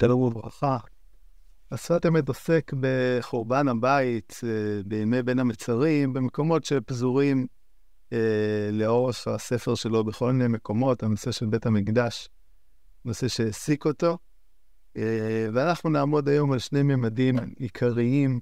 שלום וברכה. השפת אמת עוסק בחורבן הבית אה, בימי בין המצרים, במקומות שפזורים אה, לאורך הספר שלו בכל מיני מקומות, הנושא של בית המקדש, נושא שהעסיק אותו. אה, ואנחנו נעמוד היום על שני ממדים עיקריים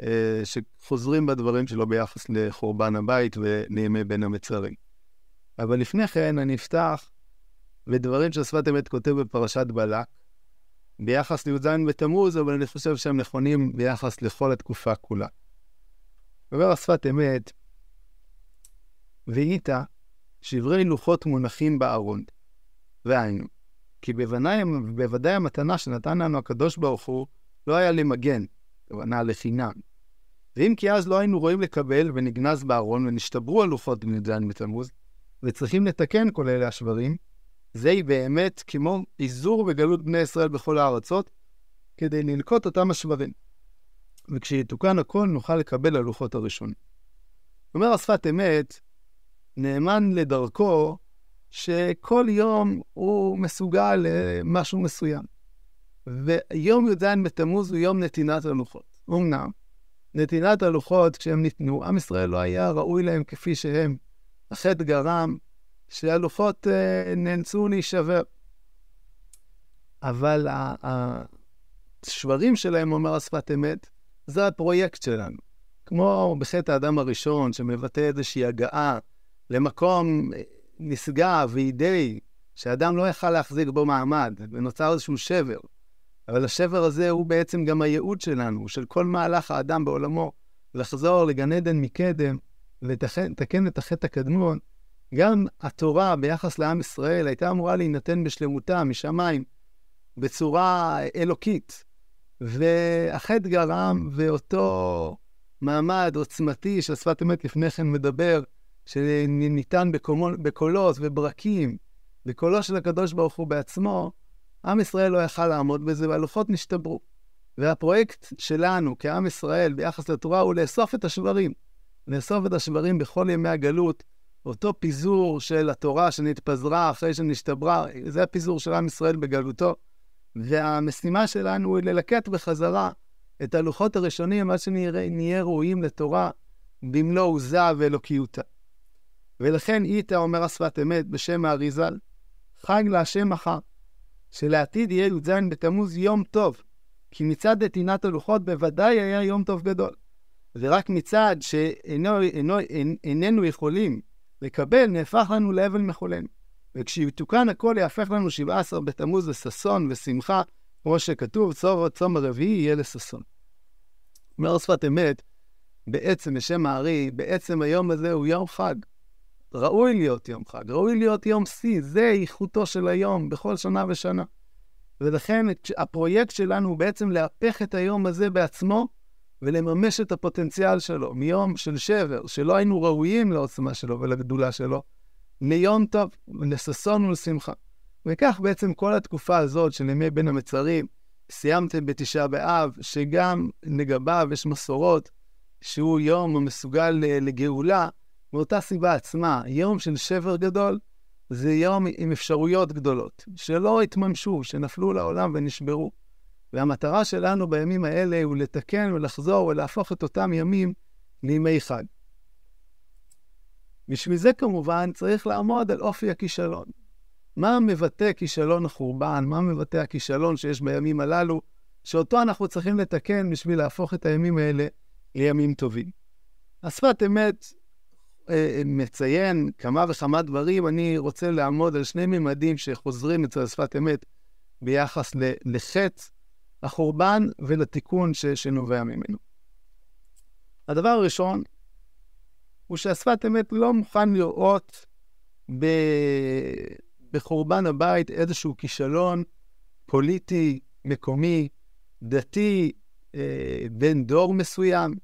אה, שחוזרים בדברים שלו ביחס לחורבן הבית ולימי בין המצרים. אבל לפני כן אני אפתח בדברים שהשפת אמת כותב בפרשת בלק, ביחס לי"ז בתמוז, אבל אני חושב שהם נכונים ביחס לכל התקופה כולה. אומר השפת אמת, והיית שברי לוחות מונחים בארון. והיינו, כי בוודאי, בוודאי המתנה שנתן לנו הקדוש ברוך הוא לא היה למגן, הכוונה לחינם. ואם כי אז לא היינו רואים לקבל ונגנז בארון ונשתברו הלוחות בי"ז בתמוז, וצריכים לתקן כל אלה השברים, זהו באמת כמו איזור וגלות בני ישראל בכל הארצות, כדי לנקוט אותם השברים. וכשיתוקן הכל נוכל לקבל הלוחות הראשונים. אומר השפת אמת, נאמן לדרכו, שכל יום הוא מסוגל למשהו מסוים. ויום י"ז בתמוז הוא יום נתינת הלוחות. אמנם, נתינת הלוחות, כשהם ניתנו, עם ישראל לא היה ראוי להם כפי שהם. החטא גרם שהלוחות uh, נאלצו להישבר. אבל השברים שלהם, אומר השפת אמת, זה הפרויקט שלנו. כמו בחטא האדם הראשון, שמבטא איזושהי הגעה למקום אה, נשגב ואידאי, שאדם לא יכל להחזיק בו מעמד, ונוצר איזשהו שבר. אבל השבר הזה הוא בעצם גם הייעוד שלנו, של כל מהלך האדם בעולמו, לחזור לגן עדן מקדם, לתקן את החטא הקדמון, גם התורה ביחס לעם ישראל הייתה אמורה להינתן בשלמותה, משמיים, בצורה אלוקית. והחטא גרם ואותו מעמד עוצמתי של שפת אמת לפני כן מדבר, שניתן בקומול, בקולות וברקים, בקולו של הקדוש ברוך הוא בעצמו, עם ישראל לא יכל לעמוד בזה והלוחות נשתברו. והפרויקט שלנו כעם ישראל ביחס לתורה הוא לאסוף את השברים. לאסוף את השברים בכל ימי הגלות, אותו פיזור של התורה שנתפזרה אחרי שנשתברה, זה הפיזור של עם ישראל בגלותו. והמשימה שלנו היא ללקט בחזרה את הלוחות הראשונים עד שנהיה ראויים לתורה במלוא עוזה ואלוקיותה. ולכן איתה אומר השפת אמת בשם האריזל, חג להשם מחר, שלעתיד יהיה י"ז בתמוז יום טוב, כי מצד נתינת הלוחות בוודאי היה יום טוב גדול. ורק מצד שאיננו יכולים לקבל, נהפך לנו לאבל מחולל. וכשיתוקן הכל, יהפך לנו 17 בתמוז לששון ושמחה, כמו שכתוב, צום, צום הרביעי יהיה לששון. אומר שפת אמת, בעצם, בשם הארי, בעצם היום הזה הוא יום חג. ראוי להיות יום חג, ראוי להיות יום שיא, זה איכותו של היום בכל שנה ושנה. ולכן הפרויקט שלנו הוא בעצם להפך את היום הזה בעצמו ולממש את הפוטנציאל שלו, מיום של שבר, שלא היינו ראויים לעוצמה שלו ולגדולה שלו, ליום טוב, לששון ולשמחה. וכך בעצם כל התקופה הזאת של ימי בין המצרים, סיימתם בתשעה באב, שגם לגביו יש מסורות שהוא יום המסוגל לגאולה, מאותה סיבה עצמה, יום של שבר גדול, זה יום עם אפשרויות גדולות, שלא התממשו, שנפלו לעולם ונשברו. והמטרה שלנו בימים האלה הוא לתקן ולחזור ולהפוך את אותם ימים לימי חג. בשביל זה כמובן צריך לעמוד על אופי הכישלון. מה מבטא כישלון החורבן? מה מבטא הכישלון שיש בימים הללו, שאותו אנחנו צריכים לתקן בשביל להפוך את הימים האלה לימים טובים. השפת אמת אה, מציין כמה וכמה דברים, אני רוצה לעמוד על שני ממדים שחוזרים אצל השפת אמת ביחס לחטא לחורבן ולתיקון ש, שנובע ממנו. הדבר הראשון הוא שהשפת אמת לא מוכן לראות ב, בחורבן הבית איזשהו כישלון פוליטי, מקומי, דתי, אה, בין דור מסוים.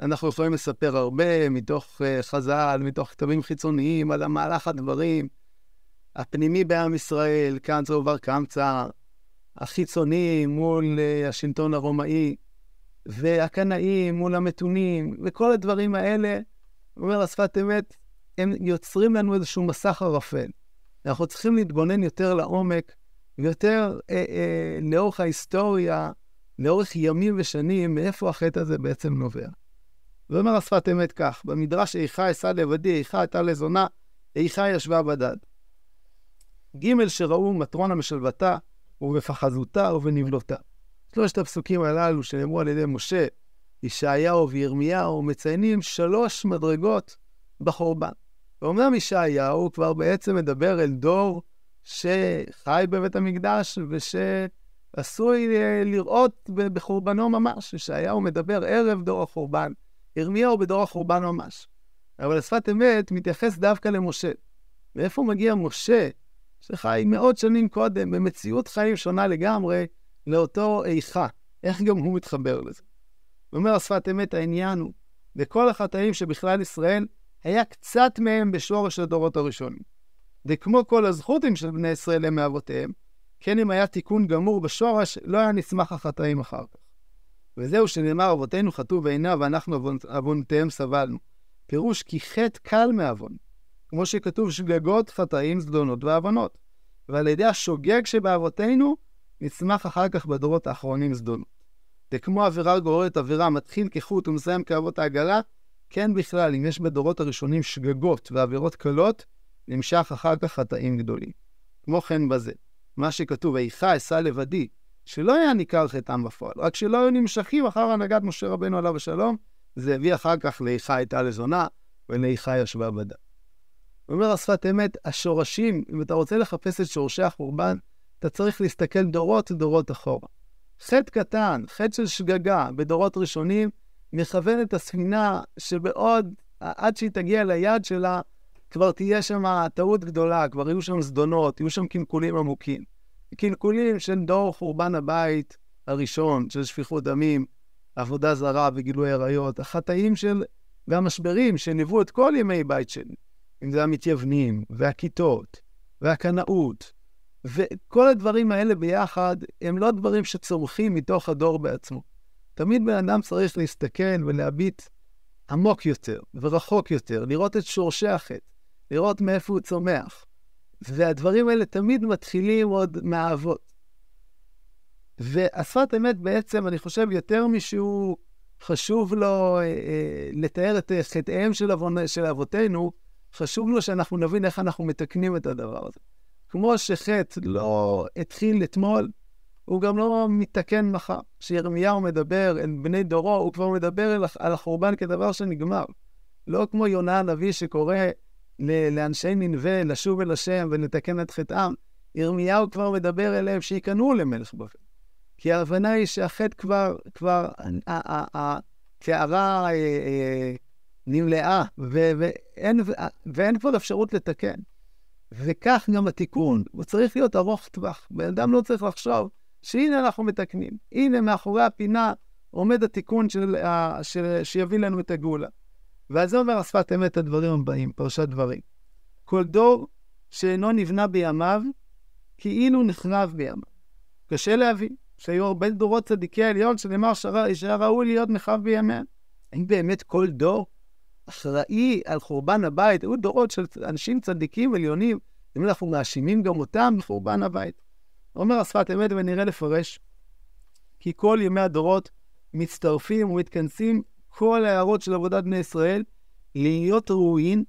אנחנו יכולים לספר הרבה מתוך אה, חז"ל, מתוך כתבים חיצוניים, על המהלך הדברים הפנימי בעם ישראל, כאן זה עובר קמצא, החיצוני מול uh, השלטון הרומאי, והקנאים מול המתונים, וכל הדברים האלה, אומר השפת אמת, הם יוצרים לנו איזשהו מסך ערפל. אנחנו צריכים להתבונן יותר לעומק יותר אה, אה, לאורך ההיסטוריה, לאורך ימים ושנים, מאיפה החטא הזה בעצם נובע. ואומר השפת אמת כך, במדרש איכה אשא לבדי, איכה הייתה לזונה, איכה ישבה בדד. ג' שראו מטרונה משלוותה, ובפחזותה ובנבלותה. שלושת הפסוקים הללו שנאמרו על ידי משה, ישעיהו וירמיהו, מציינים שלוש מדרגות בחורבן. ואומנם ישעיהו כבר בעצם מדבר אל דור שחי בבית המקדש ושעשוי אה, לראות בחורבנו ממש. ישעיהו מדבר ערב דור החורבן, ירמיהו בדור החורבן ממש. אבל השפת אמת מתייחס דווקא למשה. מאיפה מגיע משה, שחי מאות שנים קודם, במציאות חיים שונה לגמרי, לאותו איכה? איך גם הוא מתחבר לזה? אומר השפת אמת, העניין הוא, בכל החטאים שבכלל ישראל, היה קצת מהם בשורש הדורות הראשונים. וכמו כל הזכותים של בני ישראל הם מאבותיהם, כן אם היה תיקון גמור בשורש, לא היה נצמח החטאים אחר כך. וזהו שנאמר, אבותינו חטאו בעיניו ואנחנו עוונותיהם סבלנו. פירוש כי חטא קל מעוון, כמו שכתוב שגגות, חטאים, זדונות ועוונות. ועל ידי השוגג שבאבותינו, נצמח אחר כך בדורות האחרונים זדונות. וכמו עבירה גוררת עבירה, מתחיל כחוט ומסיים כאבות העגלה, כן בכלל, אם יש בדורות הראשונים שגגות ועבירות קלות, נמשך אחר כך חטאים גדולים. כמו כן בזה, מה שכתוב, איכה אשא לבדי, שלא היה ניכר חטאם בפועל, רק שלא היו נמשכים אחר הנהגת משה רבנו עליו השלום, זה הביא אחר כך לאיכה הייתה לזונה, ולאיכה ישבה בדם. אומר השפת אמת, השורשים, אם אתה רוצה לחפש את שורשי החורבן, אתה צריך להסתכל דורות דורות אחורה. חטא קטן, חטא של שגגה, בדורות ראשונים, מכוון את הספינה שבעוד, עד שהיא תגיע ליד שלה, כבר תהיה שם טעות גדולה, כבר יהיו שם זדונות, יהיו שם קלקולים עמוקים. קלקולים של דור חורבן הבית הראשון, של שפיכות דמים, עבודה זרה וגילוי עריות, החטאים של, והמשברים שניבאו את כל ימי בית שני, אם זה המתייוונים, והכיתות, והקנאות, וכל הדברים האלה ביחד, הם לא דברים שצומחים מתוך הדור בעצמו. תמיד בן אדם צריך להסתכל ולהביט עמוק יותר ורחוק יותר, לראות את שורשי החטא, לראות מאיפה הוא צומח. והדברים האלה תמיד מתחילים עוד מהאבות. והשפת אמת בעצם, אני חושב, יותר משהוא חשוב לו אה, אה, לתאר את חטאיהם של, אבונ... של אבותינו, חשוב לו שאנחנו נבין איך אנחנו מתקנים את הדבר הזה. כמו שחטא לא התחיל אתמול, הוא גם לא מתקן מחר. כשירמיהו מדבר אל בני דורו, הוא כבר מדבר על החורבן כדבר שנגמר. לא כמו יונה הנביא שקורא לאנשי ננבה לשוב אל השם ולתקן את חטאם. ירמיהו כבר מדבר אליהם שייכנעו למלך בבל. כי ההבנה היא שהחטא כבר, כבר, הקערה אה, אה, נמלאה, ואין, ואין כבר אפשרות לתקן. וכך גם התיקון, הוא צריך להיות ארוך טווח. בן אדם לא צריך לחשוב שהנה אנחנו מתקנים. הנה, מאחורי הפינה עומד התיקון של, של, שיביא לנו את הגאולה. ועל זה אומר השפת אמת הדברים הבאים, פרשת דברים. כל דור שאינו נבנה בימיו, כאילו נחרב בימיו. קשה להבין שהיו הרבה דורות צדיקי העליון שנאמר שהיה ראוי להיות נחרב בימיהם. האם באמת כל דור אחראי על חורבן הבית? היו דורות של אנשים צדיקים עליונים, אם אנחנו מאשימים גם אותם בחורבן הבית. אומר השפת אמת ונראה לפרש, כי כל ימי הדורות מצטרפים ומתכנסים כל ההערות של עבודת בני ישראל להיות ראויים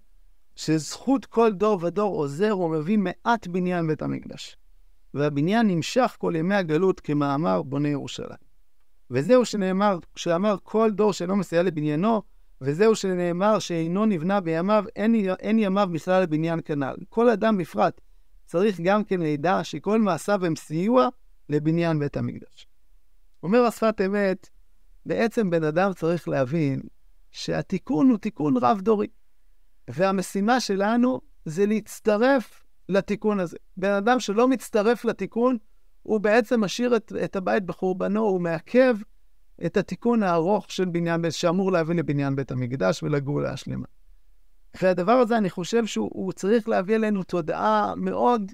שזכות כל דור ודור עוזר ומביא מעט בניין בית המקדש. והבניין נמשך כל ימי הגלות כמאמר בוני ירושלים. וזהו שנאמר, כשאמר כל דור שאינו מסייע לבניינו, וזהו שנאמר שאינו נבנה בימיו, אין, אין ימיו בכלל לבניין כנ"ל. כל אדם בפרט צריך גם כן לידע שכל מעשיו הם סיוע לבניין בית המקדש. אומר השפת אמת, בעצם בן אדם צריך להבין שהתיקון הוא תיקון רב-דורי. והמשימה שלנו זה להצטרף לתיקון הזה. בן אדם שלא מצטרף לתיקון, הוא בעצם משאיר את, את הבית בחורבנו, הוא מעכב את התיקון הארוך של בניין, שאמור להביא לבניין בית המקדש ולגאולה השלמה. והדבר הזה, אני חושב שהוא צריך להביא אלינו תודעה מאוד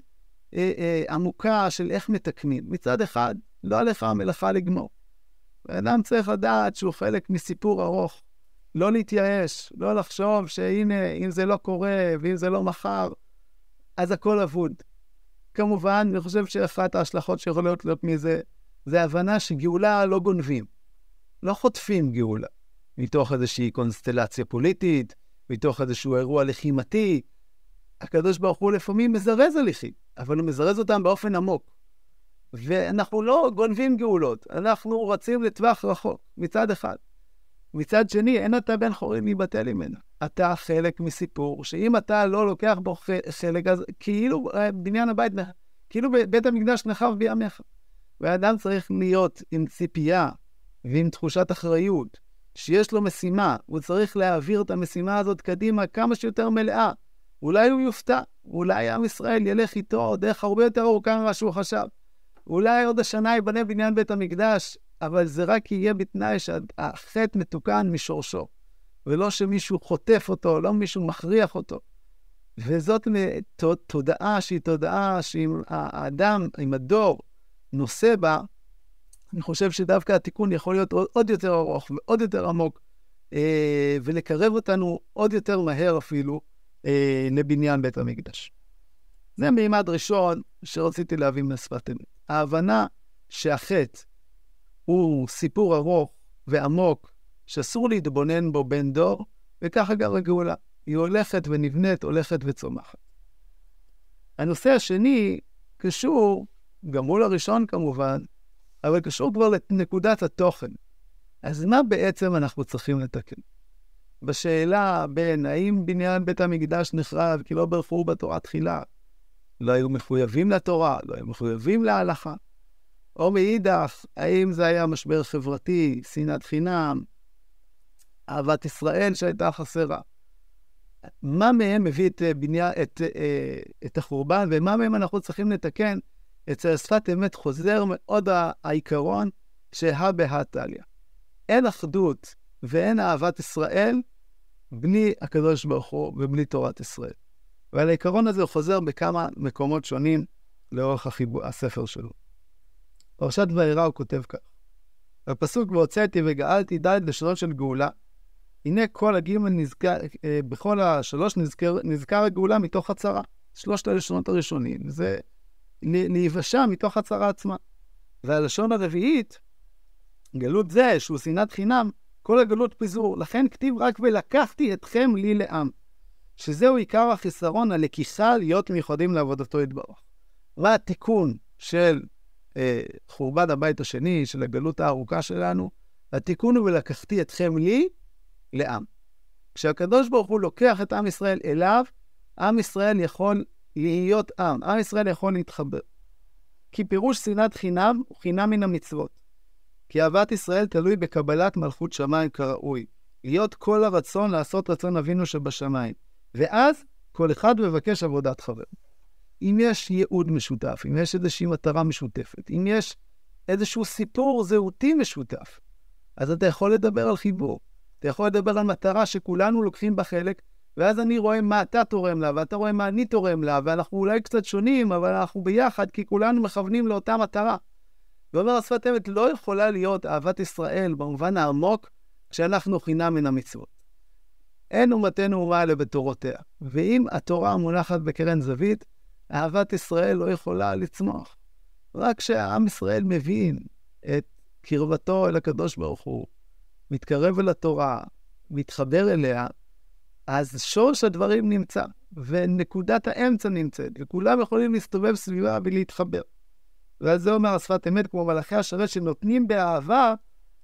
אה, אה, עמוקה של איך מתקנים. מצד אחד, לא עליך המלאכה לגמור. האדם צריך לדעת שהוא חלק מסיפור ארוך. לא להתייאש, לא לחשוב שהנה, אם זה לא קורה ואם זה לא מחר, אז הכל אבוד. כמובן, אני חושב שאחת ההשלכות שיכולות להיות מזה, זה הבנה שגאולה לא גונבים. לא חוטפים גאולה. מתוך איזושהי קונסטלציה פוליטית, מתוך איזשהו אירוע לחימתי. הקדוש ברוך הוא לפעמים מזרז הליכים, אבל הוא מזרז אותם באופן עמוק. ואנחנו לא גונבים גאולות, אנחנו רצים לטווח רחוק, מצד אחד. מצד שני, אין אתה בן חורין להיבטל ממנה. אתה חלק מסיפור, שאם אתה לא לוקח בו חלק, אז כאילו אה, בניין הבית, כאילו בית המקדש נחרב בימיך. ואדם צריך להיות עם ציפייה ועם תחושת אחריות, שיש לו משימה, הוא צריך להעביר את המשימה הזאת קדימה כמה שיותר מלאה. אולי הוא יופתע, אולי עם ישראל ילך איתו דרך הרבה יותר ארוכה ממה שהוא חשב. אולי עוד השנה ייבנה בניין בית המקדש, אבל זה רק יהיה בתנאי שהחטא מתוקן משורשו, ולא שמישהו חוטף אותו, לא מישהו מכריח אותו. וזאת תודעה שהיא תודעה שאם האדם, אם הדור נושא בה, אני חושב שדווקא התיקון יכול להיות עוד יותר ארוך ועוד יותר עמוק, אה, ולקרב אותנו עוד יותר מהר אפילו אה, לבניין בית המקדש. זה מימד ראשון שרציתי להביא מהשפת אמת. ההבנה שהחטא הוא סיפור ארוך ועמוק, שאסור להתבונן בו בן דור, וככה גם הגאולה. היא הולכת ונבנית, הולכת וצומחת. הנושא השני קשור, גם מול הראשון כמובן, אבל קשור כבר לנקודת התוכן. אז מה בעצם אנחנו צריכים לתקן? בשאלה בין האם בניין בית המקדש נחרב כי לא ברכו בתורה תחילה, לא היו מחויבים לתורה, לא היו מחויבים להלכה, או מאידך, האם זה היה משבר חברתי, שנאת חינם, אהבת ישראל שהייתה חסרה. מה מהם מביא את, בניין, את, אה, את החורבן, ומה מהם אנחנו צריכים לתקן אצל שפת אמת חוזר מאוד העיקרון שהא בהא תליא. אין אחדות ואין אהבת ישראל בלי הקדוש ברוך הוא ובלי תורת ישראל. ועל העיקרון הזה הוא חוזר בכמה מקומות שונים לאורך החיבור, הספר שלו. פרשת וירא הוא כותב כך: בפסוק והוצאתי וגאלתי ד' לשונות של גאולה, הנה כל הגימל נזכר, אה, בכל השלוש נזכר, נזכר הגאולה מתוך הצהרה. שלושת הלשונות הראשונים, זה להיוושע מתוך הצהרה עצמה. והלשון הרביעית, גלות זה, שהוא שנאת חינם, כל הגלות פיזור. לכן כתיב רק ולקחתי אתכם לי לעם. שזהו עיקר החיסרון, הלקיחה להיות מיוחדים לעבודתו יתברך. מה התיקון של אה, חורבן הבית השני, של הגלות הארוכה שלנו? התיקון הוא ולקחתי אתכם לי לעם. כשהקדוש ברוך הוא לוקח את עם ישראל אליו, עם ישראל יכול להיות עם. עם ישראל יכול להתחבר. כי פירוש שנאת חינם הוא חינם מן המצוות. כי אהבת ישראל תלוי בקבלת מלכות שמיים כראוי. להיות כל הרצון לעשות רצון אבינו שבשמיים. ואז כל אחד מבקש עבודת חבר. אם יש ייעוד משותף, אם יש איזושהי מטרה משותפת, אם יש איזשהו סיפור זהותי משותף, אז אתה יכול לדבר על חיבור. אתה יכול לדבר על מטרה שכולנו לוקחים בה חלק, ואז אני רואה מה אתה תורם לה, ואתה רואה מה אני תורם לה, ואנחנו אולי קצת שונים, אבל אנחנו ביחד, כי כולנו מכוונים לאותה מטרה. ואומר השפת אמת, לא יכולה להיות אהבת ישראל במובן העמוק, כשאנחנו חינם מן המצוות. אין אומתנו אומה אלה בתורותיה. ואם התורה מונחת בקרן זווית, אהבת ישראל לא יכולה לצמוח. רק כשעם ישראל מבין את קרבתו אל הקדוש ברוך הוא, מתקרב אל התורה, מתחבר אליה, אז שורש הדברים נמצא, ונקודת האמצע נמצאת, וכולם יכולים להסתובב סביבה ולהתחבר. ועל זה אומר השפת אמת, כמו מלאכי השרת שנותנים באהבה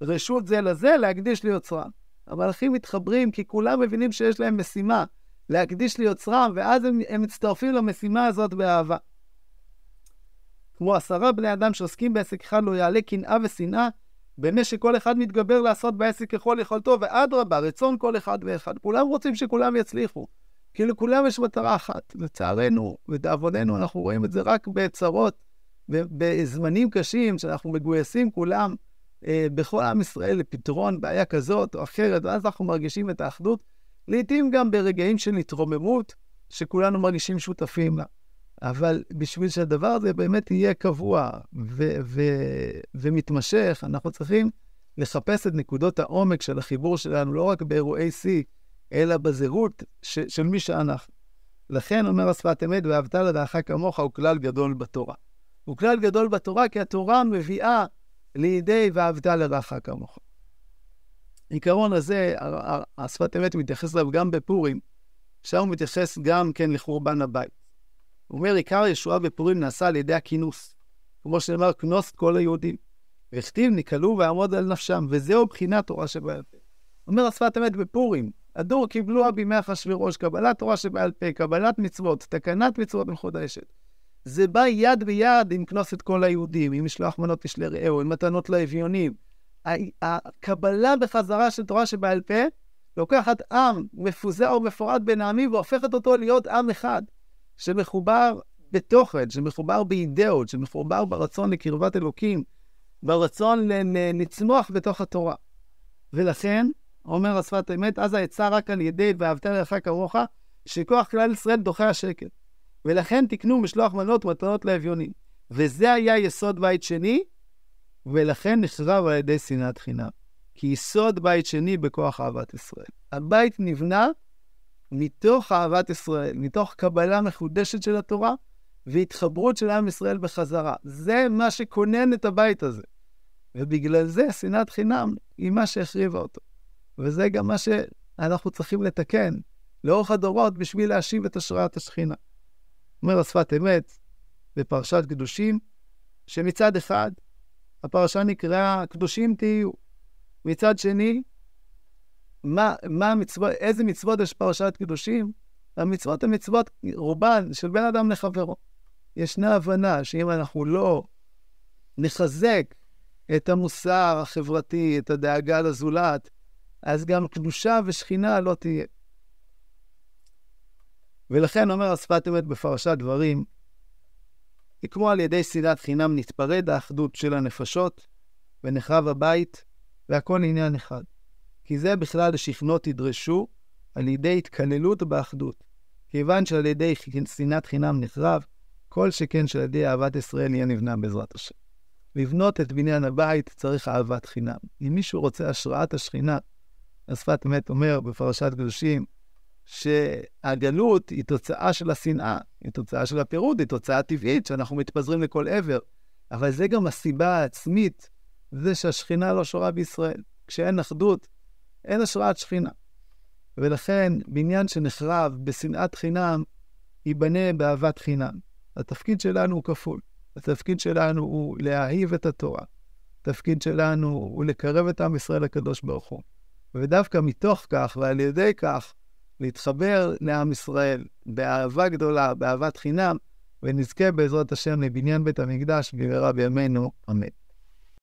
רשות זה לזה להקדיש ליוצרם. המלאכים מתחברים כי כולם מבינים שיש להם משימה להקדיש ליוצרם, ואז הם, הם מצטרפים למשימה הזאת באהבה. כמו עשרה בני אדם שעוסקים בעסק אחד לא יעלה קנאה ושנאה, באמת שכל אחד מתגבר לעשות בעסק ככל יכולתו, ואדרבה, רצון כל אחד ואחד. כולם רוצים שכולם יצליחו. כי לכולם יש מטרה אחת. לצערנו, לדאבוננו, אנחנו רואים את זה רק בצרות, בזמנים קשים, שאנחנו מגויסים כולם אה, בכל עם ישראל לפתרון בעיה כזאת או אחרת, ואז אנחנו מרגישים את האחדות, לעתים גם ברגעים של התרוממות, שכולנו מרגישים שותפים לה. אבל בשביל שהדבר הזה באמת יהיה קבוע ו- ו- ומתמשך, אנחנו צריכים לחפש את נקודות העומק של החיבור שלנו, לא רק באירועי שיא, אלא בזהות ש- של מי שאנחנו. לכן אומר השפת אמת, ואהבת לרעך כמוך הוא כלל גדול בתורה. הוא כלל גדול בתורה כי התורה מביאה לידי ואהבת לרעך כמוך. העיקרון הזה, השפת אמת מתייחס אליו גם בפורים, שם הוא מתייחס גם כן לחורבן הבית. הוא אומר, עיקר ישועה בפורים נעשה על ידי הכינוס. כמו שנאמר, כנוס כל היהודים. והכתיב, נקלו ועמוד על נפשם, וזהו בחינת תורה שבעל פה. אומר השפת אמת בפורים, הדור קיבלוה בימי אחשוורוש, קבלת תורה שבעל פה, קבלת מצוות, תקנת מצוות מחודשת. זה בא יד ביד עם כנוס את כל היהודים, עם משלוח מנות לשלי רעהו, עם מתנות לאביונים. הקבלה בחזרה של תורה שבעל פה לוקחת עם מפוזר ומפורד בין העמים והופכת אותו להיות עם אחד, שמחובר בתוכן, שמחובר באידאות, שמחובר ברצון לקרבת אלוקים, ברצון לצמוח בתוך התורה. ולכן, אומר השפת אמת, אז העצה רק על ידי ואהבת לך כמוך, שכוח כלל ישראל דוחה השקט. ולכן תקנו משלוח מנות ומתנות לאביונים. וזה היה יסוד בית שני, ולכן נחרב על ידי שנאת חינם. כי יסוד בית שני בכוח אהבת ישראל. הבית נבנה מתוך אהבת ישראל, מתוך קבלה מחודשת של התורה והתחברות של עם ישראל בחזרה. זה מה שכונן את הבית הזה. ובגלל זה שנאת חינם היא מה שהחריבה אותו. וזה גם מה שאנחנו צריכים לתקן לאורך הדורות בשביל להשיב את השראת השכינה. אומר השפת אמת בפרשת קדושים, שמצד אחד הפרשה נקראה קדושים תהיו, מצד שני, מה, מה המצוות, איזה מצוות יש פרשת קדושים? המצוות הן מצוות רובן של בן אדם לחברו. ישנה הבנה שאם אנחנו לא נחזק את המוסר החברתי, את הדאגה לזולת, אז גם קדושה ושכינה לא תהיה. ולכן אומר השפת אמת בפרשת דברים, כי כמו על ידי שנאת חינם נתפרד האחדות של הנפשות, ונחרב הבית, והכל עניין אחד. כי זה בכלל שכנות ידרשו על ידי התקללות באחדות. כיוון שעל ידי שנאת חינם נחרב, כל שכן שעל ידי אהבת ישראל יהיה נבנה בעזרת השם. לבנות את בניין הבית צריך אהבת חינם. אם מישהו רוצה השראת השכינה, השפת אמת אומר בפרשת קדושים, שהגלות היא תוצאה של השנאה, היא תוצאה של הפירוד, היא תוצאה טבעית שאנחנו מתפזרים לכל עבר. אבל זה גם הסיבה העצמית, זה שהשכינה לא שורה בישראל. כשאין אחדות, אין השראת שכינה. ולכן, בניין שנחרב בשנאת חינם, ייבנה באהבת חינם. התפקיד שלנו הוא כפול. התפקיד שלנו הוא להאהיב את התורה. התפקיד שלנו הוא לקרב את עם ישראל לקדוש ברוך הוא. ודווקא מתוך כך ועל ידי כך, להתחבר לעם ישראל באהבה גדולה, באהבת חינם, ונזכה בעזרת השם לבניין בית המקדש במהרה בימינו, אמן.